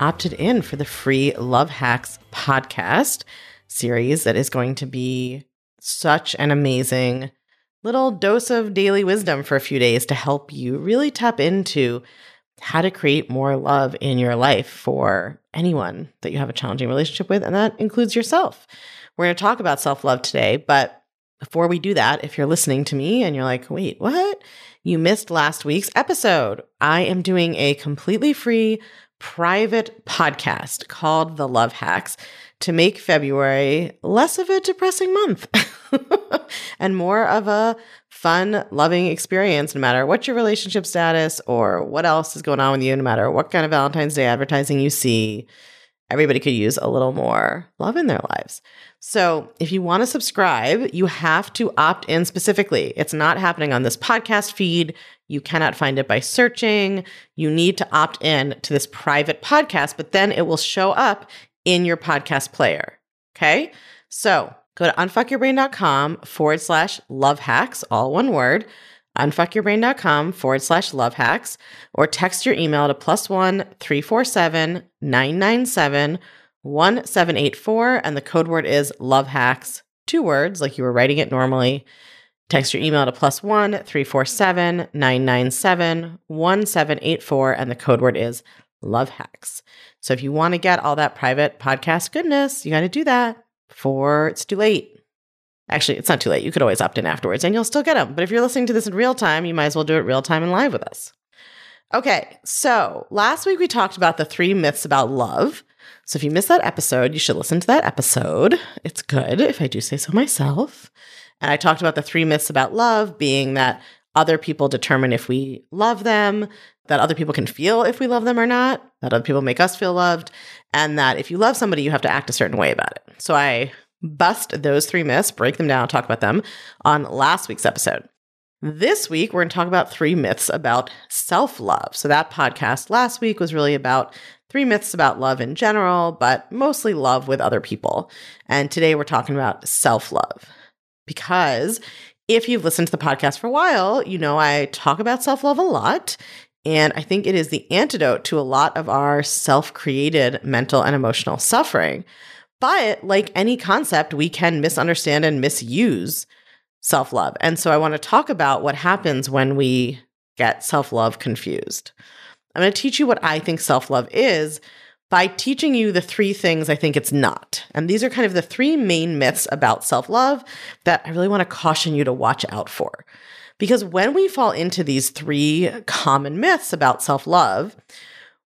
opted in for the free Love Hacks podcast series that is going to be such an amazing little dose of daily wisdom for a few days to help you really tap into how to create more love in your life for anyone that you have a challenging relationship with, and that includes yourself. We're going to talk about self love today, but before we do that, if you're listening to me and you're like, wait, what? You missed last week's episode. I am doing a completely free private podcast called The Love Hacks to make February less of a depressing month and more of a fun, loving experience, no matter what your relationship status or what else is going on with you, no matter what kind of Valentine's Day advertising you see. Everybody could use a little more love in their lives. So, if you want to subscribe, you have to opt in specifically. It's not happening on this podcast feed. You cannot find it by searching. You need to opt in to this private podcast, but then it will show up in your podcast player. Okay. So go to unfuckyourbrain.com forward slash love hacks, all one word, unfuckyourbrain.com forward slash love hacks, or text your email to plus one 347 997 1784. And the code word is love hacks, two words, like you were writing it normally. Text your email to plus one 347 997 1784. And the code word is love hacks. So if you want to get all that private podcast goodness, you got to do that before it's too late. Actually, it's not too late. You could always opt in afterwards and you'll still get them. But if you're listening to this in real time, you might as well do it real time and live with us. Okay, so last week we talked about the three myths about love. So if you missed that episode, you should listen to that episode. It's good, if I do say so myself. And I talked about the three myths about love being that other people determine if we love them, that other people can feel if we love them or not, that other people make us feel loved, and that if you love somebody, you have to act a certain way about it. So I bust those three myths, break them down, talk about them on last week's episode. This week, we're going to talk about three myths about self love. So, that podcast last week was really about three myths about love in general, but mostly love with other people. And today, we're talking about self love because if you've listened to the podcast for a while, you know I talk about self love a lot. And I think it is the antidote to a lot of our self created mental and emotional suffering. But like any concept, we can misunderstand and misuse self love. And so I want to talk about what happens when we get self love confused. I'm going to teach you what I think self love is by teaching you the three things I think it's not. And these are kind of the three main myths about self love that I really want to caution you to watch out for. Because when we fall into these three common myths about self love,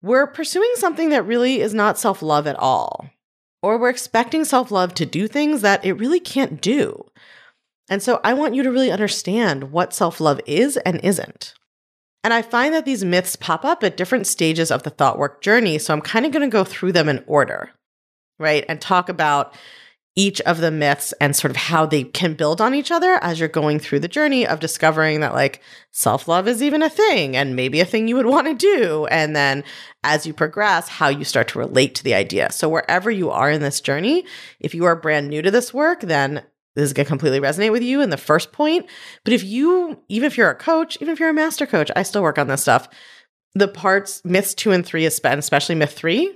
we're pursuing something that really is not self love at all. Or we're expecting self love to do things that it really can't do. And so I want you to really understand what self love is and isn't. And I find that these myths pop up at different stages of the thought work journey. So I'm kind of going to go through them in order, right? And talk about each of the myths and sort of how they can build on each other as you're going through the journey of discovering that like self love is even a thing and maybe a thing you would want to do. And then as you progress, how you start to relate to the idea. So wherever you are in this journey, if you are brand new to this work, then this is going to completely resonate with you in the first point. But if you, even if you're a coach, even if you're a master coach, I still work on this stuff. The parts, myths two and three, especially myth three,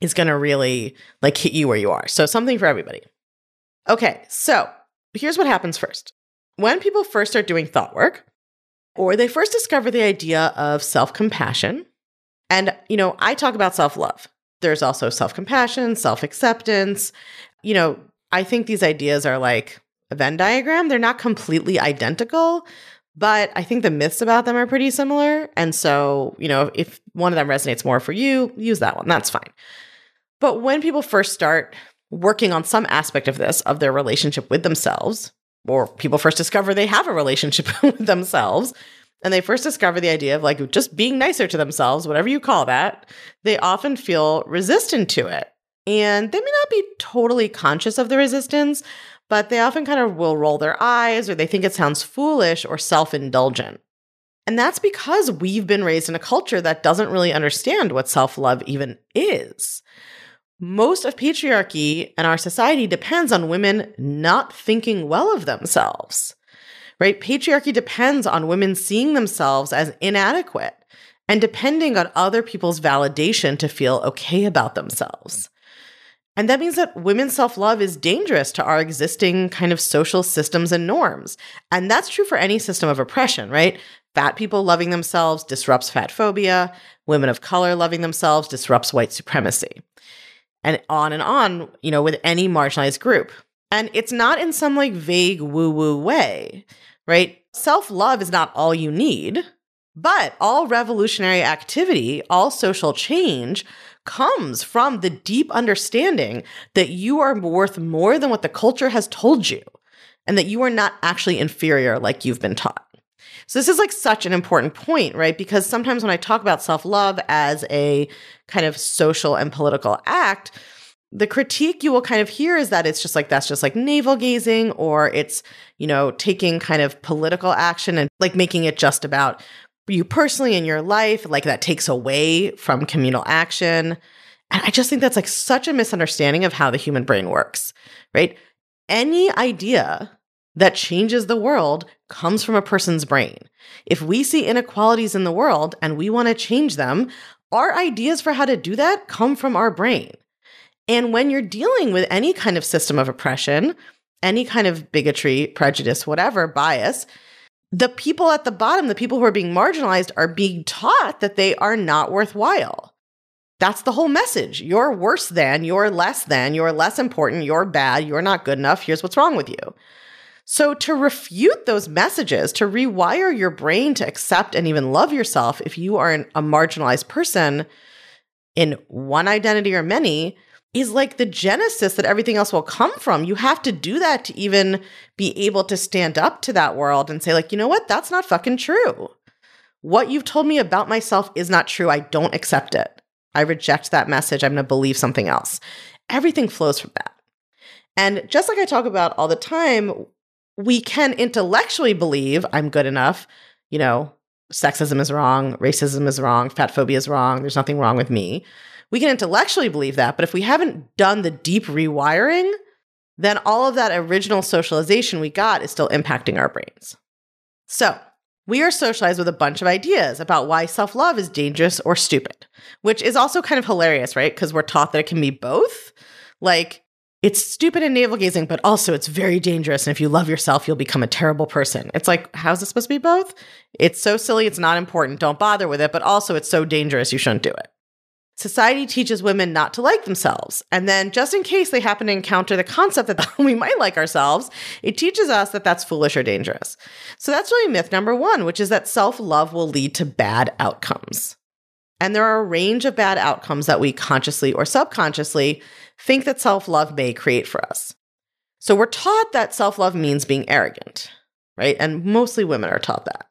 is going to really like hit you where you are. So something for everybody. Okay, so here's what happens first. When people first start doing thought work, or they first discover the idea of self compassion, and, you know, I talk about self love. There's also self compassion, self acceptance. You know, I think these ideas are like a Venn diagram. They're not completely identical, but I think the myths about them are pretty similar. And so, you know, if one of them resonates more for you, use that one. That's fine. But when people first start working on some aspect of this, of their relationship with themselves, or people first discover they have a relationship with themselves, and they first discover the idea of like just being nicer to themselves, whatever you call that, they often feel resistant to it. And they may not be totally conscious of the resistance, but they often kind of will roll their eyes or they think it sounds foolish or self indulgent. And that's because we've been raised in a culture that doesn't really understand what self love even is. Most of patriarchy and our society depends on women not thinking well of themselves, right? Patriarchy depends on women seeing themselves as inadequate and depending on other people's validation to feel okay about themselves. And that means that women's self love is dangerous to our existing kind of social systems and norms. And that's true for any system of oppression, right? Fat people loving themselves disrupts fat phobia. Women of color loving themselves disrupts white supremacy. And on and on, you know, with any marginalized group. And it's not in some like vague woo woo way, right? Self love is not all you need, but all revolutionary activity, all social change comes from the deep understanding that you are worth more than what the culture has told you and that you are not actually inferior like you've been taught. So this is like such an important point, right? Because sometimes when I talk about self-love as a kind of social and political act, the critique you will kind of hear is that it's just like that's just like navel gazing or it's, you know, taking kind of political action and like making it just about you personally in your life, like that takes away from communal action. And I just think that's like such a misunderstanding of how the human brain works, right? Any idea that changes the world comes from a person's brain. If we see inequalities in the world and we want to change them, our ideas for how to do that come from our brain. And when you're dealing with any kind of system of oppression, any kind of bigotry, prejudice, whatever, bias, the people at the bottom, the people who are being marginalized, are being taught that they are not worthwhile. That's the whole message. You're worse than, you're less than, you're less important, you're bad, you're not good enough, here's what's wrong with you. So, to refute those messages, to rewire your brain to accept and even love yourself if you are an, a marginalized person in one identity or many, is like the genesis that everything else will come from. You have to do that to even be able to stand up to that world and say, like, you know what? That's not fucking true. What you've told me about myself is not true. I don't accept it. I reject that message. I'm going to believe something else. Everything flows from that. And just like I talk about all the time, we can intellectually believe I'm good enough. You know, sexism is wrong, racism is wrong, fat phobia is wrong, there's nothing wrong with me. We can intellectually believe that, but if we haven't done the deep rewiring, then all of that original socialization we got is still impacting our brains. So, we are socialized with a bunch of ideas about why self love is dangerous or stupid, which is also kind of hilarious, right? Because we're taught that it can be both. Like, it's stupid and navel gazing, but also it's very dangerous. And if you love yourself, you'll become a terrible person. It's like, how's it supposed to be both? It's so silly, it's not important. Don't bother with it. But also, it's so dangerous, you shouldn't do it. Society teaches women not to like themselves. And then, just in case they happen to encounter the concept that we might like ourselves, it teaches us that that's foolish or dangerous. So, that's really myth number one, which is that self love will lead to bad outcomes. And there are a range of bad outcomes that we consciously or subconsciously think that self love may create for us. So, we're taught that self love means being arrogant, right? And mostly women are taught that.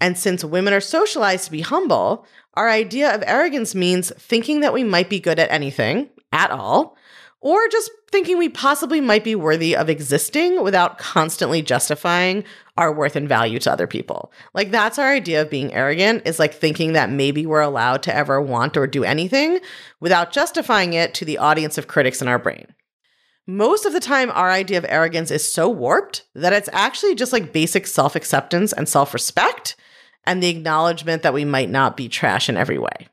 And since women are socialized to be humble, our idea of arrogance means thinking that we might be good at anything at all, or just thinking we possibly might be worthy of existing without constantly justifying our worth and value to other people. Like that's our idea of being arrogant is like thinking that maybe we're allowed to ever want or do anything without justifying it to the audience of critics in our brain. Most of the time, our idea of arrogance is so warped that it's actually just like basic self acceptance and self respect and the acknowledgement that we might not be trash in every way.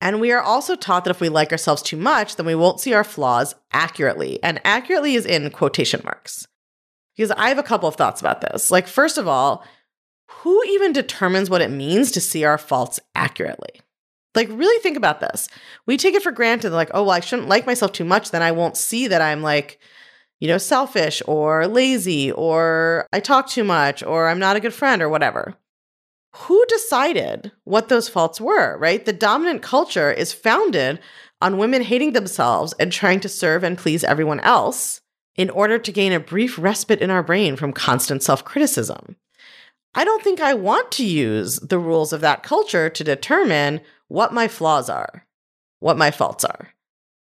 And we are also taught that if we like ourselves too much, then we won't see our flaws accurately. And accurately is in quotation marks. Because I have a couple of thoughts about this. Like, first of all, who even determines what it means to see our faults accurately? Like, really think about this. We take it for granted, like, oh, well, I shouldn't like myself too much, then I won't see that I'm like, you know, selfish or lazy or I talk too much or I'm not a good friend or whatever who decided what those faults were, right? The dominant culture is founded on women hating themselves and trying to serve and please everyone else in order to gain a brief respite in our brain from constant self criticism. I don't think I want to use the rules of that culture to determine what my flaws are, what my faults are,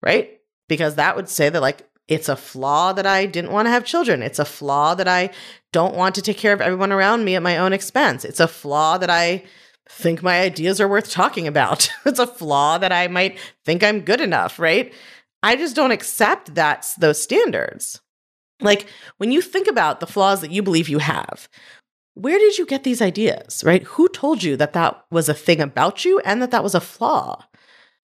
right? because that would say that, like, it's a flaw that I didn't want to have children. It's a flaw that I don't want to take care of everyone around me at my own expense. It's a flaw that I think my ideas are worth talking about. it's a flaw that I might think I'm good enough, right? I just don't accept that those standards. Like when you think about the flaws that you believe you have, where did you get these ideas, right? Who told you that that was a thing about you and that that was a flaw?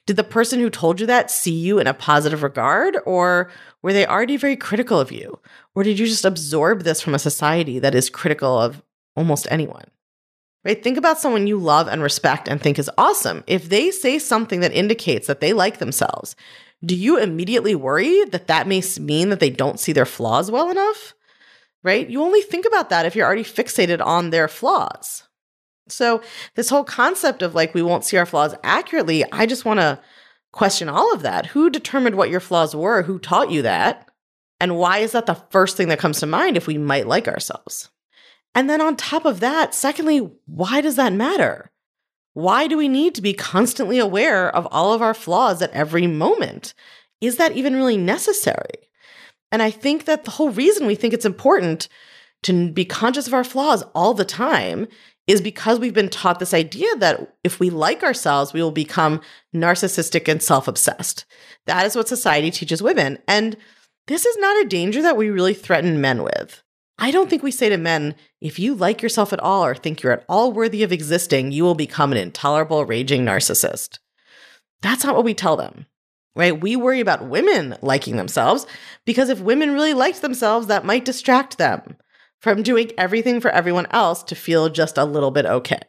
Did the person who told you that see you in a positive regard, or were they already very critical of you? Or did you just absorb this from a society that is critical of almost anyone? Right? Think about someone you love and respect and think is awesome. If they say something that indicates that they like themselves, do you immediately worry that that may mean that they don't see their flaws well enough? Right? You only think about that if you're already fixated on their flaws. So, this whole concept of like we won't see our flaws accurately, I just want to question all of that. Who determined what your flaws were? Who taught you that? And why is that the first thing that comes to mind if we might like ourselves? And then on top of that, secondly, why does that matter? Why do we need to be constantly aware of all of our flaws at every moment? Is that even really necessary? And I think that the whole reason we think it's important to be conscious of our flaws all the time is because we've been taught this idea that if we like ourselves, we will become narcissistic and self obsessed. That is what society teaches women. And this is not a danger that we really threaten men with. I don't think we say to men, if you like yourself at all or think you're at all worthy of existing, you will become an intolerable, raging narcissist. That's not what we tell them, right? We worry about women liking themselves because if women really liked themselves, that might distract them from doing everything for everyone else to feel just a little bit okay.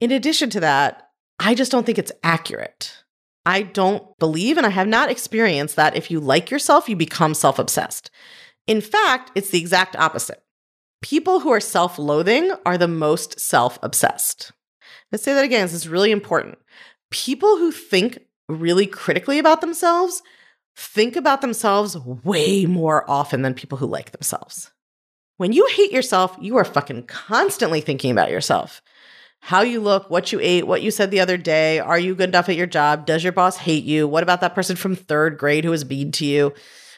In addition to that, I just don't think it's accurate. I don't believe and I have not experienced that if you like yourself, you become self obsessed. In fact, it's the exact opposite. People who are self loathing are the most self obsessed. Let's say that again, this is really important. People who think really critically about themselves think about themselves way more often than people who like themselves. When you hate yourself, you are fucking constantly thinking about yourself. How you look, what you ate, what you said the other day. Are you good enough at your job? Does your boss hate you? What about that person from third grade who was mean to you?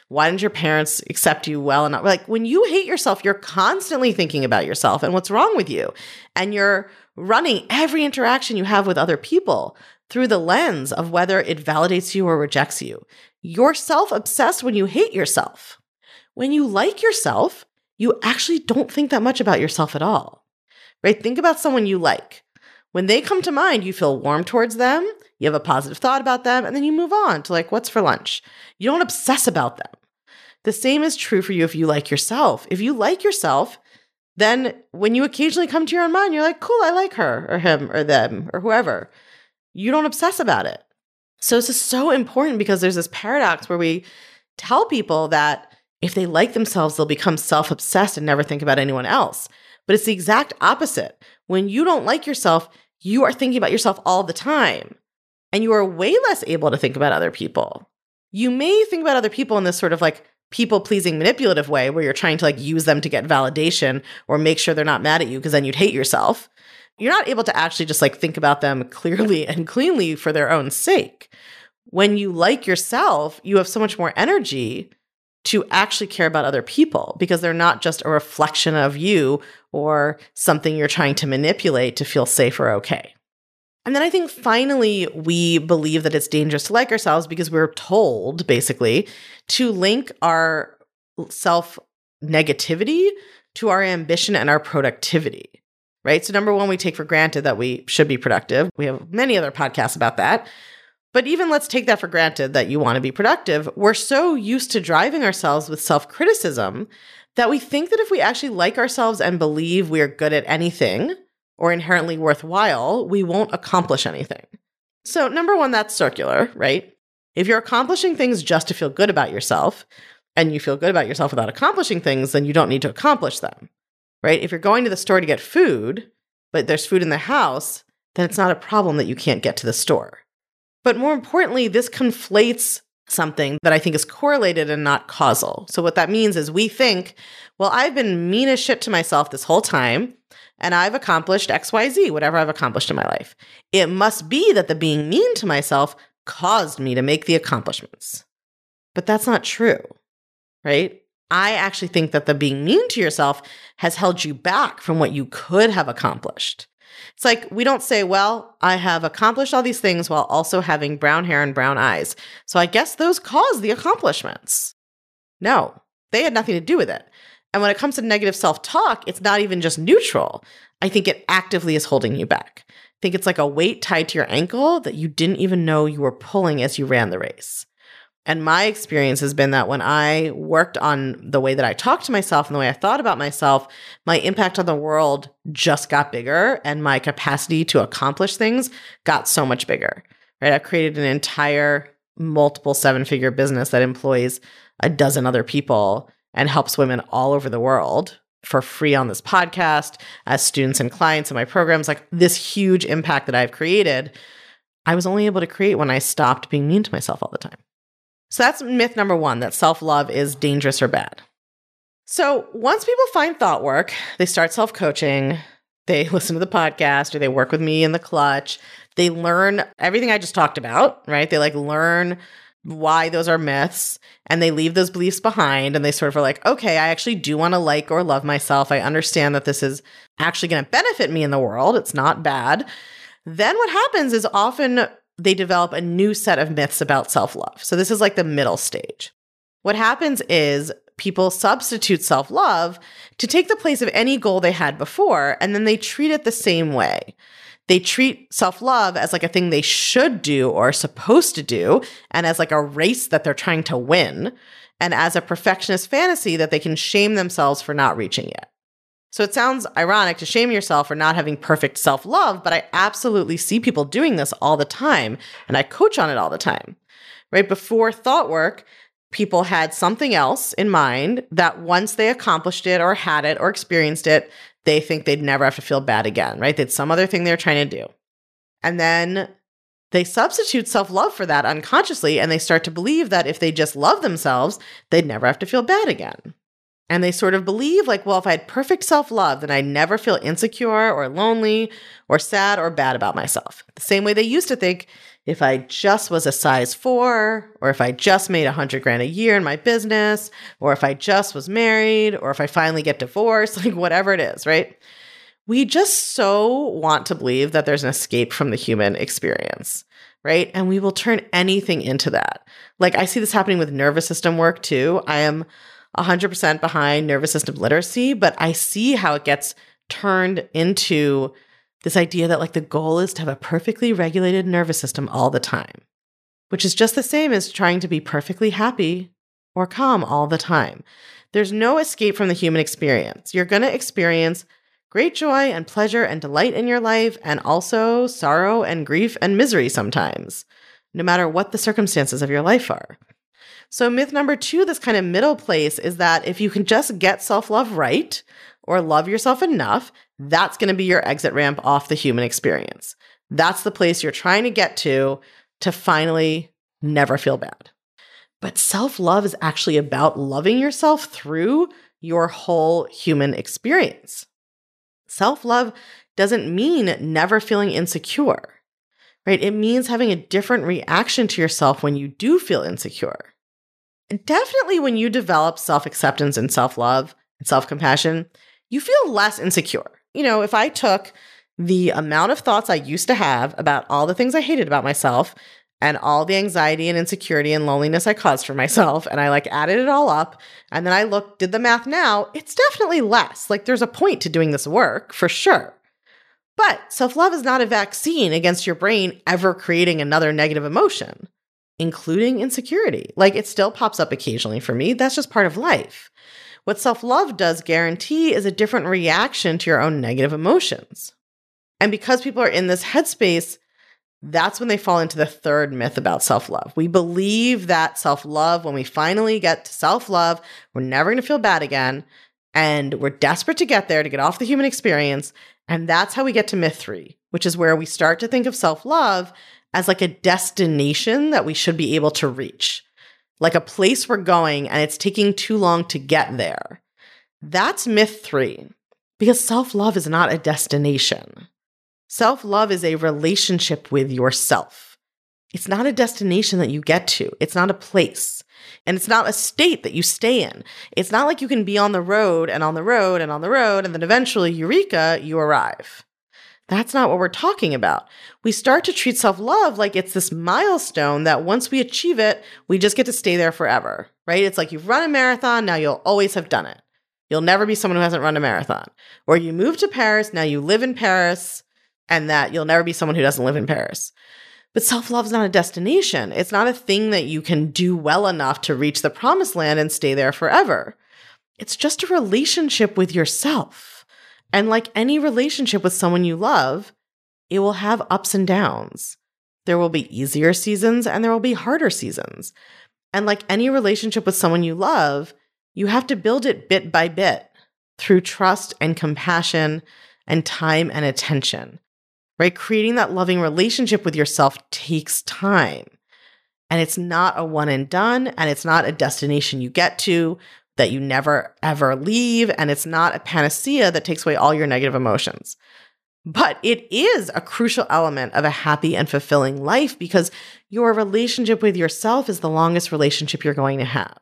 Why didn't your parents accept you well enough? Like when you hate yourself, you're constantly thinking about yourself and what's wrong with you. And you're running every interaction you have with other people through the lens of whether it validates you or rejects you. You're self obsessed when you hate yourself. When you like yourself, you actually don't think that much about yourself at all, right? Think about someone you like. When they come to mind, you feel warm towards them, you have a positive thought about them, and then you move on to like, what's for lunch? You don't obsess about them. The same is true for you if you like yourself. If you like yourself, then when you occasionally come to your own mind, you're like, cool, I like her or him or them or whoever. You don't obsess about it. So this is so important because there's this paradox where we tell people that if they like themselves, they'll become self obsessed and never think about anyone else. But it's the exact opposite. When you don't like yourself, you are thinking about yourself all the time. And you are way less able to think about other people. You may think about other people in this sort of like people pleasing manipulative way where you're trying to like use them to get validation or make sure they're not mad at you because then you'd hate yourself. You're not able to actually just like think about them clearly and cleanly for their own sake. When you like yourself, you have so much more energy to actually care about other people because they're not just a reflection of you or something you're trying to manipulate to feel safe or okay. And then I think finally, we believe that it's dangerous to like ourselves because we're told basically to link our self negativity to our ambition and our productivity, right? So, number one, we take for granted that we should be productive. We have many other podcasts about that. But even let's take that for granted that you want to be productive. We're so used to driving ourselves with self criticism that we think that if we actually like ourselves and believe we are good at anything or inherently worthwhile, we won't accomplish anything. So, number one, that's circular, right? If you're accomplishing things just to feel good about yourself and you feel good about yourself without accomplishing things, then you don't need to accomplish them, right? If you're going to the store to get food, but there's food in the house, then it's not a problem that you can't get to the store. But more importantly, this conflates something that I think is correlated and not causal. So, what that means is we think, well, I've been mean as shit to myself this whole time, and I've accomplished XYZ, whatever I've accomplished in my life. It must be that the being mean to myself caused me to make the accomplishments. But that's not true, right? I actually think that the being mean to yourself has held you back from what you could have accomplished. It's like we don't say, well, I have accomplished all these things while also having brown hair and brown eyes. So I guess those cause the accomplishments. No, they had nothing to do with it. And when it comes to negative self talk, it's not even just neutral. I think it actively is holding you back. I think it's like a weight tied to your ankle that you didn't even know you were pulling as you ran the race. And my experience has been that when I worked on the way that I talked to myself and the way I thought about myself, my impact on the world just got bigger and my capacity to accomplish things got so much bigger. Right? I've created an entire multiple seven figure business that employs a dozen other people and helps women all over the world for free on this podcast as students and clients in my programs. Like this huge impact that I've created, I was only able to create when I stopped being mean to myself all the time. So that's myth number one that self love is dangerous or bad. So once people find thought work, they start self coaching, they listen to the podcast or they work with me in the clutch, they learn everything I just talked about, right? They like learn why those are myths and they leave those beliefs behind and they sort of are like, okay, I actually do want to like or love myself. I understand that this is actually going to benefit me in the world. It's not bad. Then what happens is often they develop a new set of myths about self love. So this is like the middle stage. What happens is people substitute self love to take the place of any goal they had before, and then they treat it the same way. They treat self love as like a thing they should do or are supposed to do, and as like a race that they're trying to win, and as a perfectionist fantasy that they can shame themselves for not reaching it. So it sounds ironic to shame yourself for not having perfect self love, but I absolutely see people doing this all the time and I coach on it all the time. Right before thought work, people had something else in mind that once they accomplished it or had it or experienced it, they think they'd never have to feel bad again, right? They'd some other thing they're trying to do. And then they substitute self love for that unconsciously and they start to believe that if they just love themselves, they'd never have to feel bad again. And they sort of believe, like, well, if I had perfect self love, then I'd never feel insecure or lonely or sad or bad about myself. The same way they used to think if I just was a size four, or if I just made a hundred grand a year in my business, or if I just was married, or if I finally get divorced, like whatever it is, right? We just so want to believe that there's an escape from the human experience, right? And we will turn anything into that. Like I see this happening with nervous system work too. I am 100% behind nervous system literacy, but I see how it gets turned into this idea that like the goal is to have a perfectly regulated nervous system all the time, which is just the same as trying to be perfectly happy or calm all the time. There's no escape from the human experience. You're going to experience great joy and pleasure and delight in your life, and also sorrow and grief and misery sometimes, no matter what the circumstances of your life are. So, myth number two, this kind of middle place, is that if you can just get self love right or love yourself enough, that's going to be your exit ramp off the human experience. That's the place you're trying to get to to finally never feel bad. But self love is actually about loving yourself through your whole human experience. Self love doesn't mean never feeling insecure, right? It means having a different reaction to yourself when you do feel insecure definitely when you develop self acceptance and self love and self compassion, you feel less insecure. You know, if I took the amount of thoughts I used to have about all the things I hated about myself and all the anxiety and insecurity and loneliness I caused for myself, and I like added it all up, and then I looked, did the math now, it's definitely less. Like there's a point to doing this work for sure. But self love is not a vaccine against your brain ever creating another negative emotion including insecurity. Like it still pops up occasionally for me. That's just part of life. What self love does guarantee is a different reaction to your own negative emotions. And because people are in this headspace, that's when they fall into the third myth about self love. We believe that self love, when we finally get to self love, we're never going to feel bad again. And we're desperate to get there to get off the human experience. And that's how we get to myth three, which is where we start to think of self love as like a destination that we should be able to reach, like a place we're going and it's taking too long to get there. That's myth three, because self love is not a destination. Self love is a relationship with yourself. It's not a destination that you get to. It's not a place. And it's not a state that you stay in. It's not like you can be on the road and on the road and on the road, and then eventually, eureka, you arrive. That's not what we're talking about. We start to treat self love like it's this milestone that once we achieve it, we just get to stay there forever, right? It's like you've run a marathon, now you'll always have done it. You'll never be someone who hasn't run a marathon. Or you move to Paris, now you live in Paris, and that you'll never be someone who doesn't live in Paris. But self love is not a destination. It's not a thing that you can do well enough to reach the promised land and stay there forever. It's just a relationship with yourself. And like any relationship with someone you love, it will have ups and downs. There will be easier seasons and there will be harder seasons. And like any relationship with someone you love, you have to build it bit by bit through trust and compassion and time and attention right? Creating that loving relationship with yourself takes time. And it's not a one and done, and it's not a destination you get to that you never ever leave, and it's not a panacea that takes away all your negative emotions. But it is a crucial element of a happy and fulfilling life because your relationship with yourself is the longest relationship you're going to have.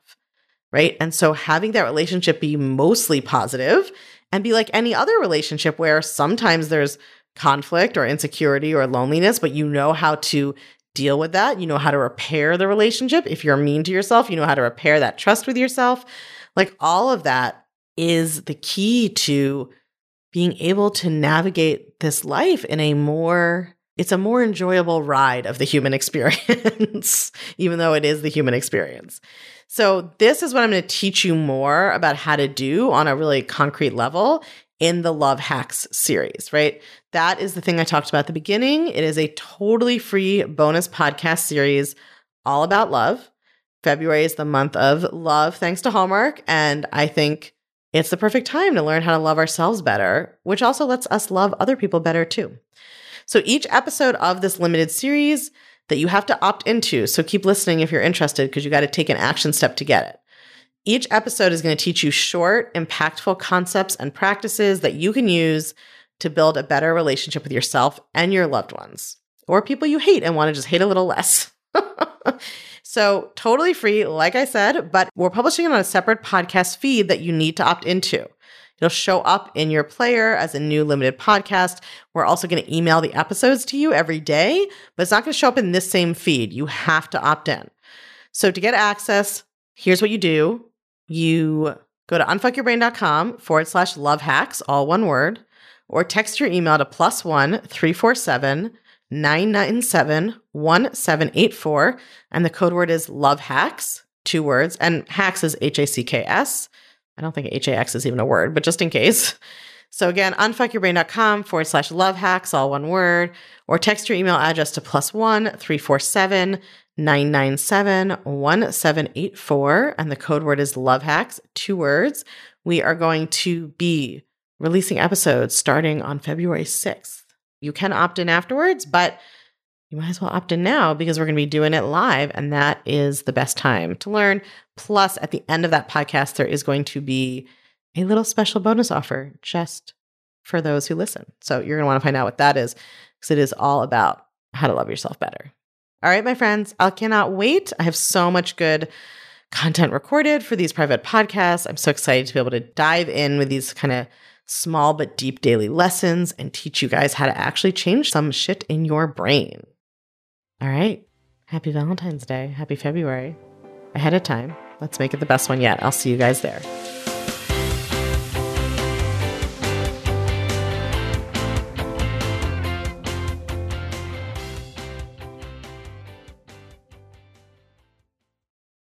Right. And so having that relationship be mostly positive and be like any other relationship where sometimes there's conflict or insecurity or loneliness, but you know how to deal with that. You know how to repair the relationship. If you're mean to yourself, you know how to repair that trust with yourself. Like all of that is the key to being able to navigate this life in a more it's a more enjoyable ride of the human experience even though it is the human experience so this is what i'm going to teach you more about how to do on a really concrete level in the Love Hacks series, right? That is the thing I talked about at the beginning. It is a totally free bonus podcast series all about love. February is the month of love, thanks to Hallmark. And I think it's the perfect time to learn how to love ourselves better, which also lets us love other people better too. So each episode of this limited series that you have to opt into. So keep listening if you're interested because you got to take an action step to get it. Each episode is going to teach you short, impactful concepts and practices that you can use to build a better relationship with yourself and your loved ones, or people you hate and want to just hate a little less. so, totally free, like I said, but we're publishing it on a separate podcast feed that you need to opt into. It'll show up in your player as a new limited podcast. We're also going to email the episodes to you every day, but it's not going to show up in this same feed. You have to opt in. So, to get access, here's what you do you go to unfuckyourbrain.com forward slash love hacks, all one word, or text your email to plus one 347 997 1784. And the code word is love hacks, two words. And hacks is H A C K S. I don't think H A X is even a word, but just in case. So again, unfuckyourbrain.com forward slash love hacks, all one word, or text your email address to plus one 347 997 1784. And the code word is love hacks, two words. We are going to be releasing episodes starting on February 6th. You can opt in afterwards, but you might as well opt in now because we're going to be doing it live. And that is the best time to learn. Plus, at the end of that podcast, there is going to be a little special bonus offer just for those who listen. So you're going to want to find out what that is because it is all about how to love yourself better. All right, my friends, I cannot wait. I have so much good content recorded for these private podcasts. I'm so excited to be able to dive in with these kind of small but deep daily lessons and teach you guys how to actually change some shit in your brain. All right. Happy Valentine's Day. Happy February. Ahead of time. Let's make it the best one yet. I'll see you guys there.